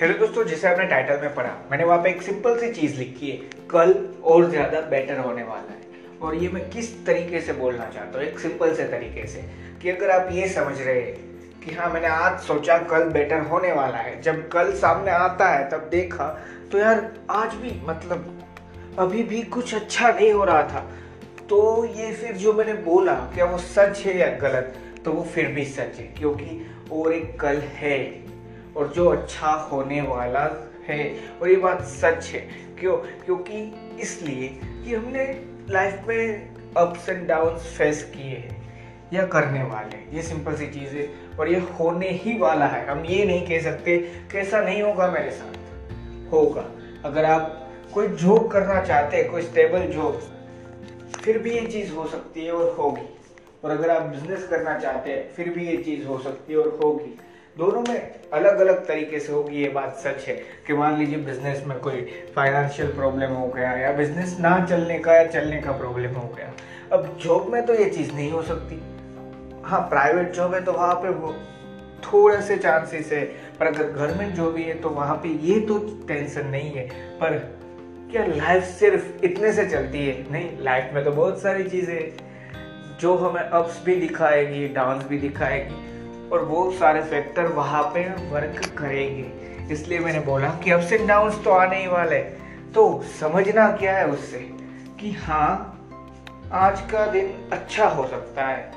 Hello दोस्तों, जैसे आपने टाइटल में पढ़ा, मैंने वहाँ पे एक सिंपल सी चीज़ लिखी है, कल और ज़्यादा बेटर होने वाला है। और ये मैं किस तरीके से बोलना चाहता हूँ, एक सिंपल से तरीके से, कि अगर आप ये समझ रहे हैं कि हाँ मैंने आज सोचा कल बेटर होने वाला है, जब कल सामने आता है, तब देखा तो यार, आज भी मतलब अभी भी कुछ अच्छा नहीं हो रहा था। तो ये फिर जो मैंने बोला, क्या वो सच है या गलत तो वो फिर भी सच है, क्योंकि और एक कल है। और जो अच्छा होने वाला है, और ये बात सच है। क्यों? क्योंकि इसलिए कि हमने लाइफ में अप्स एंड डाउन फेस किए हैं। या करने वाले ये सिंपल सी चीज़ है, और ये होने ही वाला है। हम ये नहीं कह सकते कैसा नहीं होगा मेरे साथ। होगा। अगर आप कोई जॉब करना चाहते हैं, कोई स्टेबल जॉब फिर भी ये चीज़ हो सकती है और होगी। और अगर आप बिज़नेस करना चाहते हैं, फिर भी ये चीज़ हो सकती है और होगी। दोनों में अलग अलग तरीके से होगी ये बात सच है कि मान लीजिए बिज़नेस में कोई फाइनेंशियल प्रॉब्लम हो गया या बिज़नेस ना चलने का या चलने का प्रॉब्लम हो गया। अब जॉब में तो ये चीज़ नहीं हो सकती। हाँ प्राइवेट जॉब है तो वहाँ पे वो थोड़े से चांसेस है, पर अगर गवर्नमेंट जॉब ही है तो वहाँ पे ये तो टेंशन नहीं है। पर क्या लाइफ सिर्फ़ इतने से चलती है? नहीं लाइफ में तो बहुत सारी चीज़ें जो हमें अप्स भी दिखाएगी डाउन्स भी दिखाएगी। और वो सारे फैक्टर वहाँ पे वर्क करेंगे। इसलिए मैंने बोला कि अप्स एंड डाउन तो आने ही वाले तो समझना क्या है उससे कि हाँ आज का दिन अच्छा हो सकता है।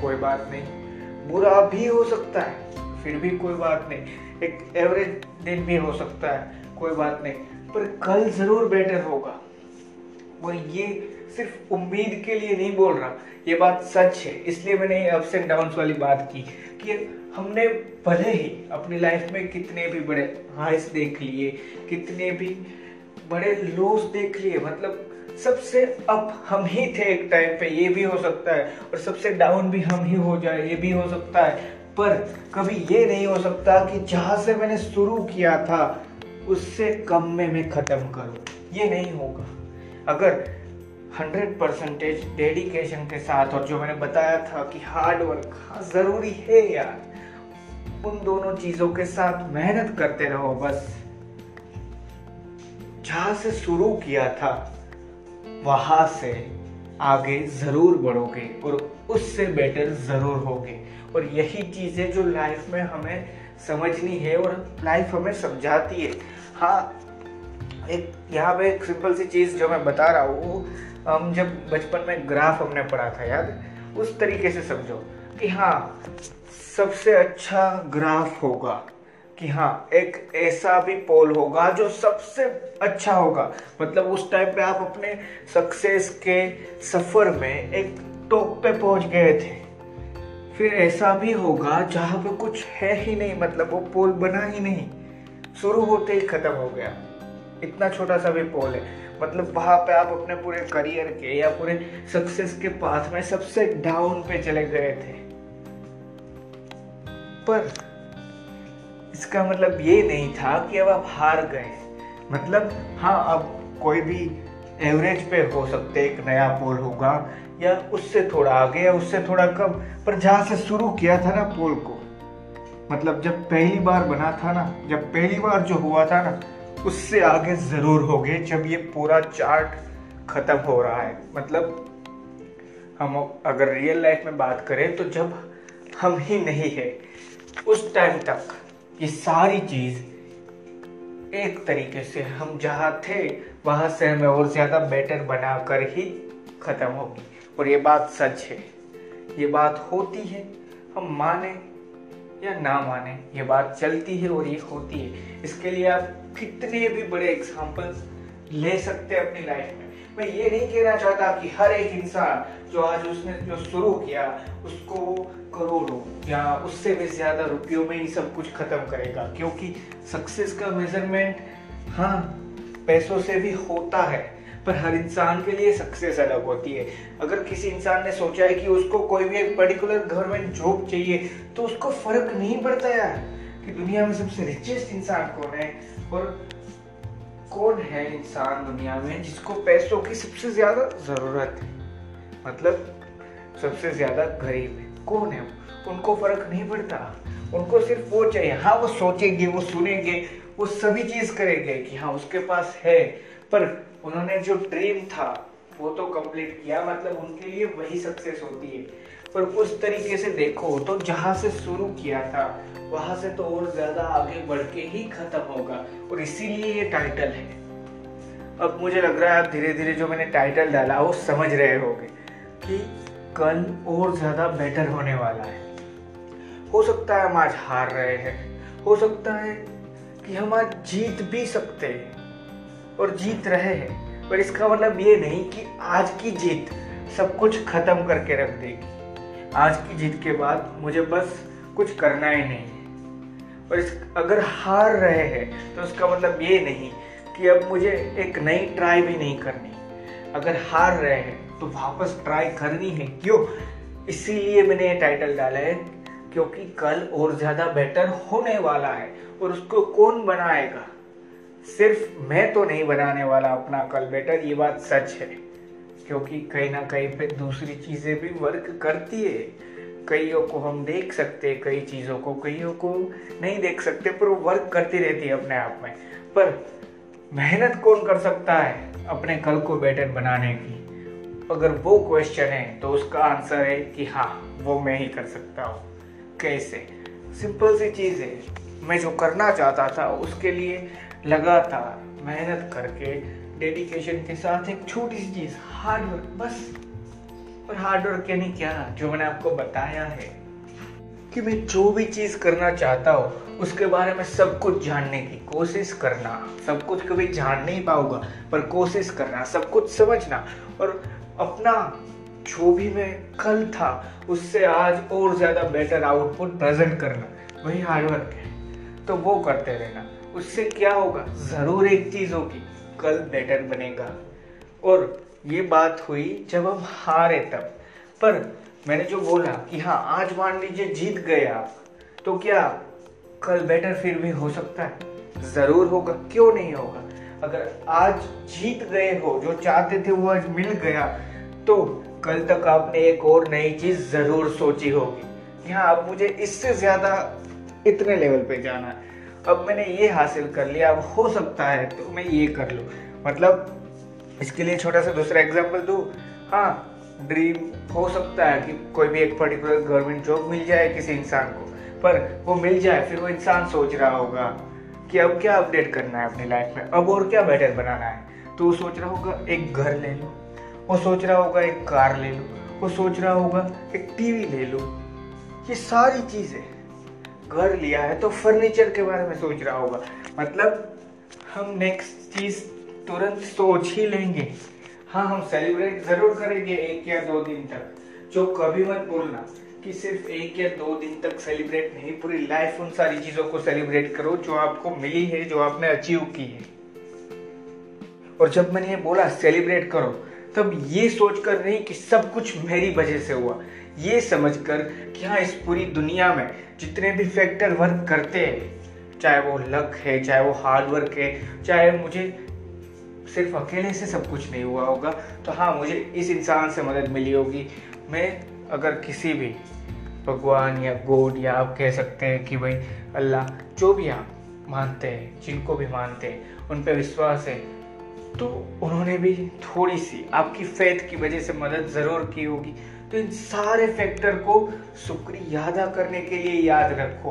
कोई बात नहीं। बुरा भी हो सकता है, फिर भी कोई बात नहीं। एक एवरेज दिन भी हो सकता है, कोई बात नहीं। पर कल ज़रूर बेटर होगा। और ये सिर्फ़ उम्मीद के लिए नहीं बोल रहा। ये बात सच है। इसलिए मैंने अप्स एंड डाउन वाली बात की कि हमने भले ही अपनी लाइफ में कितने भी बड़े हाइस देख लिए, कितने भी बड़े लॉस देख लिए मतलब सबसे अप हम ही थे एक टाइम पे, ये भी हो सकता है, और सबसे डाउन भी हम ही हो जाए, ये भी हो सकता है। पर कभी ये नहीं हो सकता कि जहाँ से मैंने शुरू किया था, उससे कम में मैं खत्म करूँ। ये नहीं होगा। अगर हंड्रेड परसेंटेज डेडिकेशन के साथ, और जो मैंने बताया था कि हार्ड वर्क ज़रूरी है यार। उन दोनों चीज़ों के साथ मेहनत करते रहो, बस। जहाँ से शुरू किया था, वहाँ से आगे ज़रूर बढ़ोगे, और उससे बेटर ज़रूर होगे। और यही चीज़ें जो लाइफ में हमें समझनी है, और लाइफ हमें समझाती है। हाँ एक यहाँ पे एक सिंपल सी चीज़ जो मैं बता रहा हूँ हम जब बचपन में ग्राफ हमने पढ़ा था, याद? उस तरीके से समझो कि हाँ सबसे अच्छा ग्राफ होगा कि हाँ एक ऐसा भी पोल होगा जो सबसे अच्छा होगा। मतलब उस टाइम पे आप अपने सक्सेस के सफ़र में एक टॉप पे पहुँच गए थे। फिर ऐसा भी होगा जहाँ पे कुछ है ही नहीं मतलब वो पोल बना ही नहीं। शुरू होते ही खत्म हो गया। इतना छोटा सा भी पोल है। मतलब वहाँ पे आप अपने पूरे करियर के या पूरे सक्सेस के पाथ में सबसे डाउन पे चले गए थे। पर इसका मतलब ये नहीं था कि अब आप हार गए। मतलब हाँ अब कोई भी एवरेज पे हो सकते, एक नया पोल होगा या उससे थोड़ा आगे या उससे थोड़ा कम, पर जहाँ से शुरू किया था ना पोल को मतलब जब पहली बार बना था ना, जब पहली बार जो हुआ था ना उससे आगे ज़रूर होगे जब ये पूरा चार्ट ख़त्म हो रहा है। मतलब हम अगर रियल लाइफ में बात करें तो जब हम ही नहीं है, उस टाइम तक ये सारी चीज़ एक तरीके से हम जहाँ थे, वहाँ से हमें और ज़्यादा बेटर बनाकर ही खत्म होगी। और ये बात सच है। ये बात होती है, हम माने या ना माने, ये बात चलती है और ये होती है। इसके लिए आप कितने भी बड़े एग्ज़ाम्पल ले सकते हैं अपनी लाइफ में। मैं ये नहीं कहना चाहता कि हर एक इंसान जो आज उसने, जो शुरू किया, उसको करोड़ों या उससे भी ज़्यादा रुपयों में ही सब कुछ खत्म करेगा, क्योंकि सक्सेस का मेज़रमेंट हाँ पैसों से भी होता है, पर हर इंसान के लिए सक्सेस अलग होती है। अगर किसी इंसान ने सोचा है कि उसको कोई भी एक पर्टिकुलर गवर्नमेंट जॉब चाहिए तो उसको फ़र्क नहीं पड़ता यार, कि दुनिया में सबसे रिचेस्ट इंसान कौन है? और कौन है इंसान दुनिया में जिसको पैसों की सबसे ज़्यादा ज़रूरत है? मतलब सबसे ज़्यादा गरीब है। कौन है उनको फ़र्क नहीं पड़ता। उनको सिर्फ़ वो चाहिए। हाँ वो सोचेंगे, वो सुनेंगे, वो सभी चीज़ करेंगे कि हाँ उसके पास है। पर उन्होंने जो ड्रीम था, वो तो कंप्लीट किया। मतलब उनके लिए वही सक्सेस होती है। पर उस तरीके से देखो तो जहाँ से शुरू किया था, वहाँ से तो और ज़्यादा आगे बढ़ के ही खत्म होगा और इसीलिए ये टाइटल है। अब मुझे लग रहा है आप धीरे धीरे जो मैंने टाइटल डाला, वो समझ रहे होगे कि कल और ज़्यादा बेटर होने वाला है। हो सकता है हम आज हार रहे हैं। हो सकता है कि हम आज जीत भी सकते हैं और जीत रहे हैं। पर इसका मतलब ये नहीं कि आज की जीत सब कुछ खत्म करके रख देगी। आज की जीत के बाद मुझे बस कुछ करना ही नहीं है। और इस, अगर हार रहे हैं तो उसका मतलब ये नहीं कि अब मुझे एक नई ट्राई भी नहीं करनी। अगर हार रहे हैं तो वापस ट्राई करनी है। क्यों? इसीलिए मैंने ये टाइटल डाला है, क्योंकि कल और ज़्यादा बेटर होने वाला है। और उसको कौन बनाएगा? सिर्फ़ मैं तो नहीं बनाने वाला अपना कल बेटर ये बात सच है। क्योंकि कहीं ना कहीं पे दूसरी चीज़ें भी वर्क करती है। कईयों को हम देख सकते हैं, कई चीज़ों को, कईयों को नहीं देख सकते, पर वो वर्क करती रहती है अपने आप में। पर मेहनत कौन कर सकता है अपने कल को बेटर बनाने की? अगर वो क्वेश्चन है तो उसका आंसर है कि हाँ वो मैं ही कर सकता हूँ। कैसे? सिंपल सी चीज़ है। मैं जो करना चाहता था, उसके लिए लगातार मेहनत करके डेडिकेशन के साथ एक छोटी सी चीज़ हार्डवर्क बस। और हार्ड वर्क यानी क्या? जो मैंने आपको बताया है कि मैं जो भी चीज़ करना चाहता हूँ, उसके बारे में सब कुछ जानने की कोशिश करना। सब कुछ कभी जान नहीं पाऊँगा, पर कोशिश करना, सब कुछ समझना। और अपना जो भी मैं कल था, उससे आज और ज़्यादा बेटर आउटपुट प्रेजेंट करना, वही हार्डवर्क है। तो वो करते रहना। उससे क्या होगा? ज़रूर एक चीज़ होगी। कल बेटर बनेगा। और ये बात हुई जब हम हारे तब। पर मैंने जो बोला कि हाँ आज मान लीजिए जीत गए आप तो क्या कल बेटर फिर भी हो सकता है? ज़रूर होगा, क्यों नहीं होगा? अगर आज जीत गए हो, जो चाहते थे वो आज मिल गया तो कल तक आपने एक और नई चीज़ ज़रूर सोची होगी। हाँ अब मुझे इससे ज़्यादा इतने लेवल पे जाना है। अब मैंने ये हासिल कर लिया, अब हो सकता है तो मैं ये कर लूँ। मतलब इसके लिए छोटा सा दूसरा एग्ज़ाम्पल दू। हाँ ड्रीम हो सकता है कि कोई भी एक पर्टिकुलर गवर्नमेंट जॉब मिल जाए किसी इंसान को, पर वो मिल जाए, फिर वो इंसान सोच रहा होगा कि अब क्या अपडेट करना है अपनी लाइफ में, अब और क्या बेटर बनाना है। तो वो सोच रहा होगा, एक घर ले लो। वो सोच रहा होगा, एक कार ले लो। वो सोच रहा होगा, एक टीवी ले लो। ये सारी चीज़ें घर लिया है तो फर्नीचर के बारे में सोच रहा होगा। मतलब हम नेक्स्ट चीज़ तुरंत सोच ही लेंगे। हाँ हम सेलिब्रेट ज़रूर करेंगे एक या दो दिन तक। जो कभी मत बोलना कि सिर्फ़ एक या दो दिन तक सेलिब्रेट नहीं, पूरी लाइफ उन सारी चीज़ों को सेलिब्रेट करो जो आपको मिली है, जो आपने अचीव की है। और जब मैंने ये बोला सेलिब्रेट करो, तब ये सोचकर नहीं कि सब कुछ मेरी वजह से हुआ। ये समझकर कि हाँ इस पूरी दुनिया में जितने भी फैक्टर वर्क करते हैं, चाहे वो लक है, चाहे वो हार्ड वर्क है, चाहे मुझे सिर्फ़ अकेले से सब कुछ नहीं हुआ होगा तो हाँ मुझे इस इंसान से मदद मिली होगी। मैं अगर किसी भी भगवान या गोड या आप कह सकते हैं कि भाई, अल्लाह, जो भी आप मानते हैं, जिनको भी मानते हैं, उन पर विश्वास है तो उन्होंने भी थोड़ी सी आपकी फैथ की वजह से मदद ज़रूर की होगी। तो इन सारे फैक्टर को शुक्रिया अदा करने के लिए याद रखो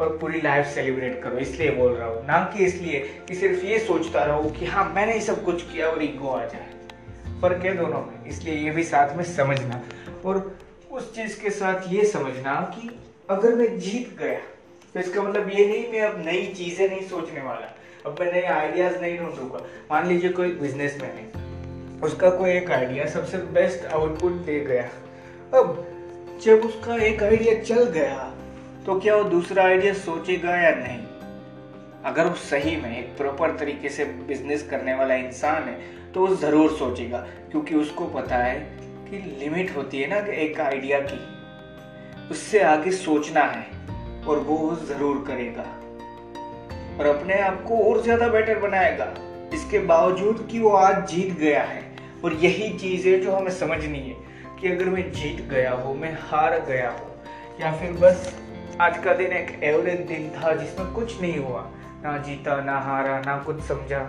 और पूरी लाइफ सेलिब्रेट करो, इसलिए बोल रहा हूँ। ना कि इसलिए कि सिर्फ़ ये सोचता रहो कि हाँ मैंने ही सब कुछ किया और ईगो आ जाए। फ़र्क है दोनों में, इसलिए ये भी साथ में समझना। और उस चीज़ के साथ ये समझना कि अगर मैं जीत गया तो इसका मतलब ये नहीं मैं अब नई चीज़ें नहीं सोचने वाला। अब मैं नए आइडियाज़ नहीं ढूंढूँगा। मान लीजिए कोई बिजनेसमैन है उसका कोई एक आइडिया सबसे बेस्ट आउटपुट दे गया। अब, जब उसका एक आइडिया चल गया तो क्या वो दूसरा आइडिया सोचेगा या नहीं? अगर वो सही में, एक प्रॉपर तरीके से बिज़नेस करने वाला इंसान है तो वो ज़रूर सोचेगा, क्योंकि उसको पता है कि लिमिट होती है ना एक आइडिया की। उससे आगे सोचना है, और वो ज़रूर करेगा। और अपने आप को और ज़्यादा बेटर बनाएगा। इसके बावजूद कि वो आज जीत गया है। और यही चीज़ है जो हमें समझनी है कि अगर मैं जीत गया हूँ, मैं हार गया हूँ, या फिर बस आज का दिन एक एवरेज दिन था जिसमें कुछ नहीं हुआ, ना जीता, ना हारा, ना कुछ समझा,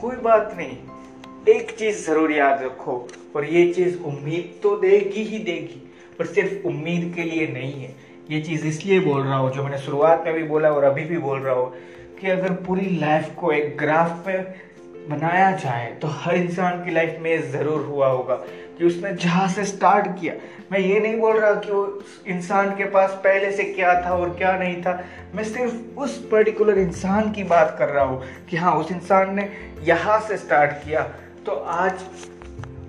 कोई बात नहीं। एक चीज़ ज़रूर याद रखो और ये चीज़ उम्मीद तो देगी ही देगी, पर सिर्फ़ उम्मीद के लिए नहीं है। ये चीज़ इसलिए बोल रहा हूँ, जो मैंने शुरुआत में भी बोला और अभी भी बोल रहा हूँ कि अगर पूरी लाइफ को एक ग्राफ पे बनाया जाए तो हर इंसान की लाइफ में ज़रूर हुआ होगा कि उसने जहाँ से स्टार्ट किया। मैं ये नहीं बोल रहा कि वो इंसान के पास पहले से क्या था और क्या नहीं था। मैं सिर्फ़ उस पर्टिकुलर इंसान की बात कर रहा हूँ कि हाँ उस इंसान ने यहाँ से स्टार्ट किया। तो आज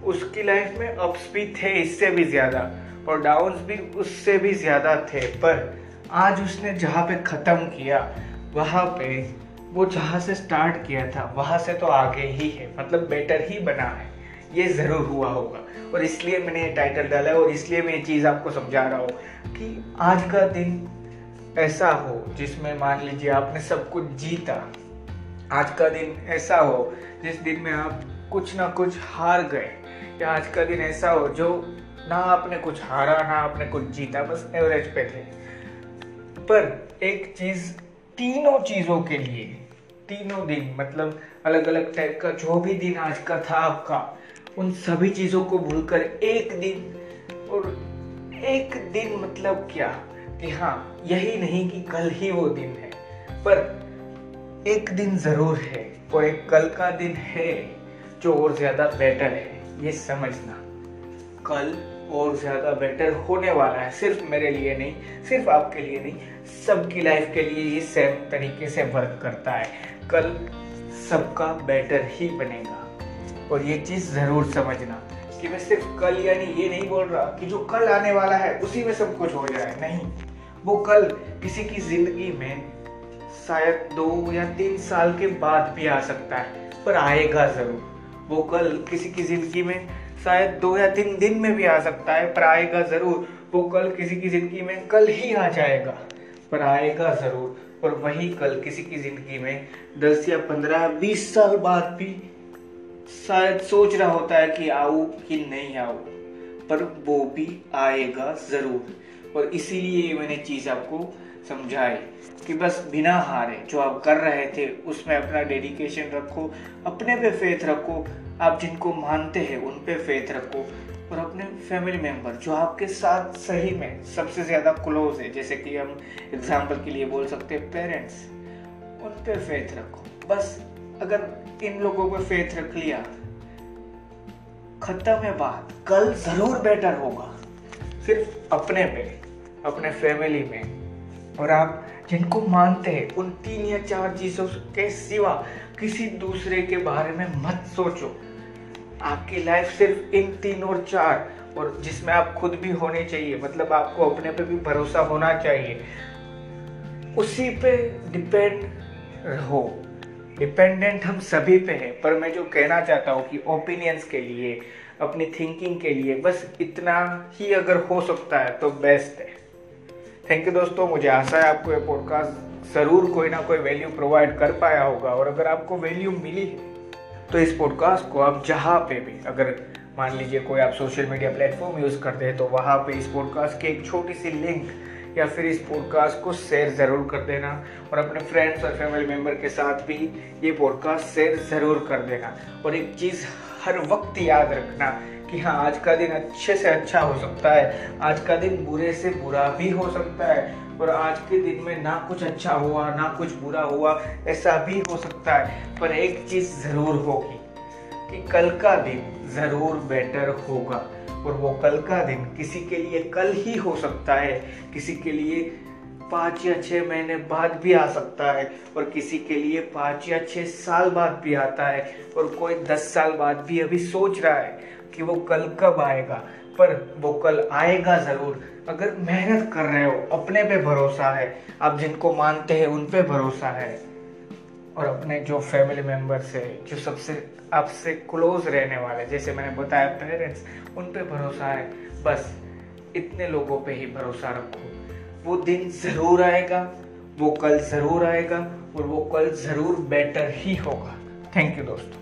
उसकी लाइफ में अप्स भी थे, इससे भी ज़्यादा और डाउन्स भी उससे भी ज़्यादा थे। पर आज उसने जहाँ पे ख़त्म किया, वहाँ पे वो जहाँ से स्टार्ट किया था, वहाँ से तो आगे ही है। मतलब बेटर ही बना है। ये ज़रूर हुआ होगा। और इसलिए मैंने ये टाइटल डाला है और इसलिए मैं ये चीज़ आपको समझा रहा हूँ कि आज का दिन ऐसा हो जिसमें मान लीजिए आपने सब कुछ जीता। आज का दिन ऐसा हो जिस दिन में आप कुछ ना कुछ हार गए। या आज का दिन ऐसा हो जो ना आपने कुछ हारा, ना आपने कुछ जीता, बस एवरेज पे थे। पर एक चीज़ तीनों चीज़ों के लिए, तीनों दिन मतलब अलग अलग टाइप का, जो भी दिन आज का था आपका, उन सभी चीज़ों को भूलकर एक दिन, और एक दिन मतलब क्या? कि हाँ यही नहीं कि कल ही वो दिन है, पर एक दिन ज़रूर है, और एक कल का दिन है, जो और ज़्यादा बेटर है, ये समझना। कल और ज़्यादा बेटर होने वाला है। सिर्फ़ मेरे लिए नहीं, सिर्फ़ आपके लिए नहीं, सबकी लाइफ के लिए ये सेम तरीके से वर्क करता है। कल सबका बेटर ही बनेगा। और ये चीज़ ज़रूर समझना कि मैं सिर्फ़ कल यानी ये नहीं बोल रहा कि जो कल आने वाला है, उसी में सब कुछ हो जाए। नहीं, वो कल किसी की ज़िंदगी में शायद दो या तीन साल के बाद भी आ सकता है, पर आएगा ज़रूर। वो कल किसी की ज़िंदगी में शायद दो या तीन दिन में भी आ सकता है, पर आएगा ज़रूर। वो कल किसी की ज़िंदगी में कल ही आ जाएगा। पर आएगा ज़रूर, और वही कल किसी की ज़िंदगी में दस या पंद्रह, बीस साल बाद भी शायद सोच रहा होता है कि आऊ कि नहीं आऊ, पर वो भी आएगा ज़रूर। और इसीलिए मैंने चीज़ आपको समझाई कि बस बिना हारे जो आप कर रहे थे, उसमें अपना डेडिकेशन रखो, अपने पे फेथ रखो। आप जिनको मानते हैं, उन पे फेथ रखो। और अपने फैमिली मेंबर जो आपके साथ सही में सबसे ज़्यादा क्लोज है, जैसे कि हम एग्ज़ाम्पल के लिए बोल सकते हैं पेरेंट्स उन पे फेथ रखो। बस अगर इन लोगों पे फेथ रख लिया, खत्म है बात। कल ज़रूर बेटर होगा। सिर्फ़ अपने पे, अपने फैमिली में और आप जिनको मानते हैं, उन तीन या चार चीज़ों के सिवा किसी दूसरे के बारे में मत सोचो। आपकी लाइफ सिर्फ़ इन तीन और चार, और जिसमें आप खुद भी होने चाहिए मतलब आपको अपने पे भी भरोसा होना चाहिए। उसी पे डिपेंड रहो। डिपेंडेंट हम सभी पे है, पर मैं जो कहना चाहता हूँ कि ओपिनियंस के लिए, अपनी थिंकिंग के लिए, बस इतना ही अगर हो सकता है तो बेस्ट है। थैंक यू दोस्तों, मुझे आशा है आपको ये पॉडकास्ट ज़रूर कोई ना कोई वैल्यू प्रोवाइड कर पाया होगा। और अगर आपको वैल्यू मिली है तो इस पॉडकास्ट को आप जहाँ पे भी, अगर मान लीजिए कोई आप सोशल मीडिया प्लेटफॉर्म यूज़ करते हैं तो वहाँ पे इस पॉडकास्ट की एक छोटी सी लिंक या फिर इस पॉडकास्ट को शेयर ज़रूर कर देना। और अपने फ्रेंड्स और फैमिली मेंबर के साथ भी ये पॉडकास्ट शेयर ज़रूर कर देना। और एक चीज़ हर वक्त याद रखना कि हाँ आज का दिन अच्छे से अच्छा हो सकता है, आज का दिन बुरे से बुरा भी हो सकता है, और आज के दिन में ना कुछ अच्छा हुआ, ना कुछ बुरा हुआ, ऐसा भी हो सकता है। पर एक चीज़ ज़रूर होगी कि कल का दिन ज़रूर बेटर होगा, और वो कल का दिन किसी के लिए कल ही हो सकता है। किसी के लिए पाँच या छः महीने बाद भी आ सकता है, और किसी के लिए पाँच या छः साल बाद भी आता है, और कोई दस साल बाद भी अभी सोच रहा है। कि वो कल कब आएगा, पर वो कल आएगा ज़रूर। अगर मेहनत कर रहे हो, अपने पे भरोसा है, आप जिनको मानते हैं, उन पे भरोसा है। और अपने जो फैमिली मेंबर्स है, जो सबसे, आपसे क्लोज रहने वाले, जैसे मैंने बताया पेरेंट्स उन पे भरोसा है। बस, इतने लोगों पे ही भरोसा रखो। वो दिन ज़रूर आएगा, वो कल ज़रूर आएगा, और वो कल ज़रूर बेटर ही होगा। थैंक यू दोस्तों।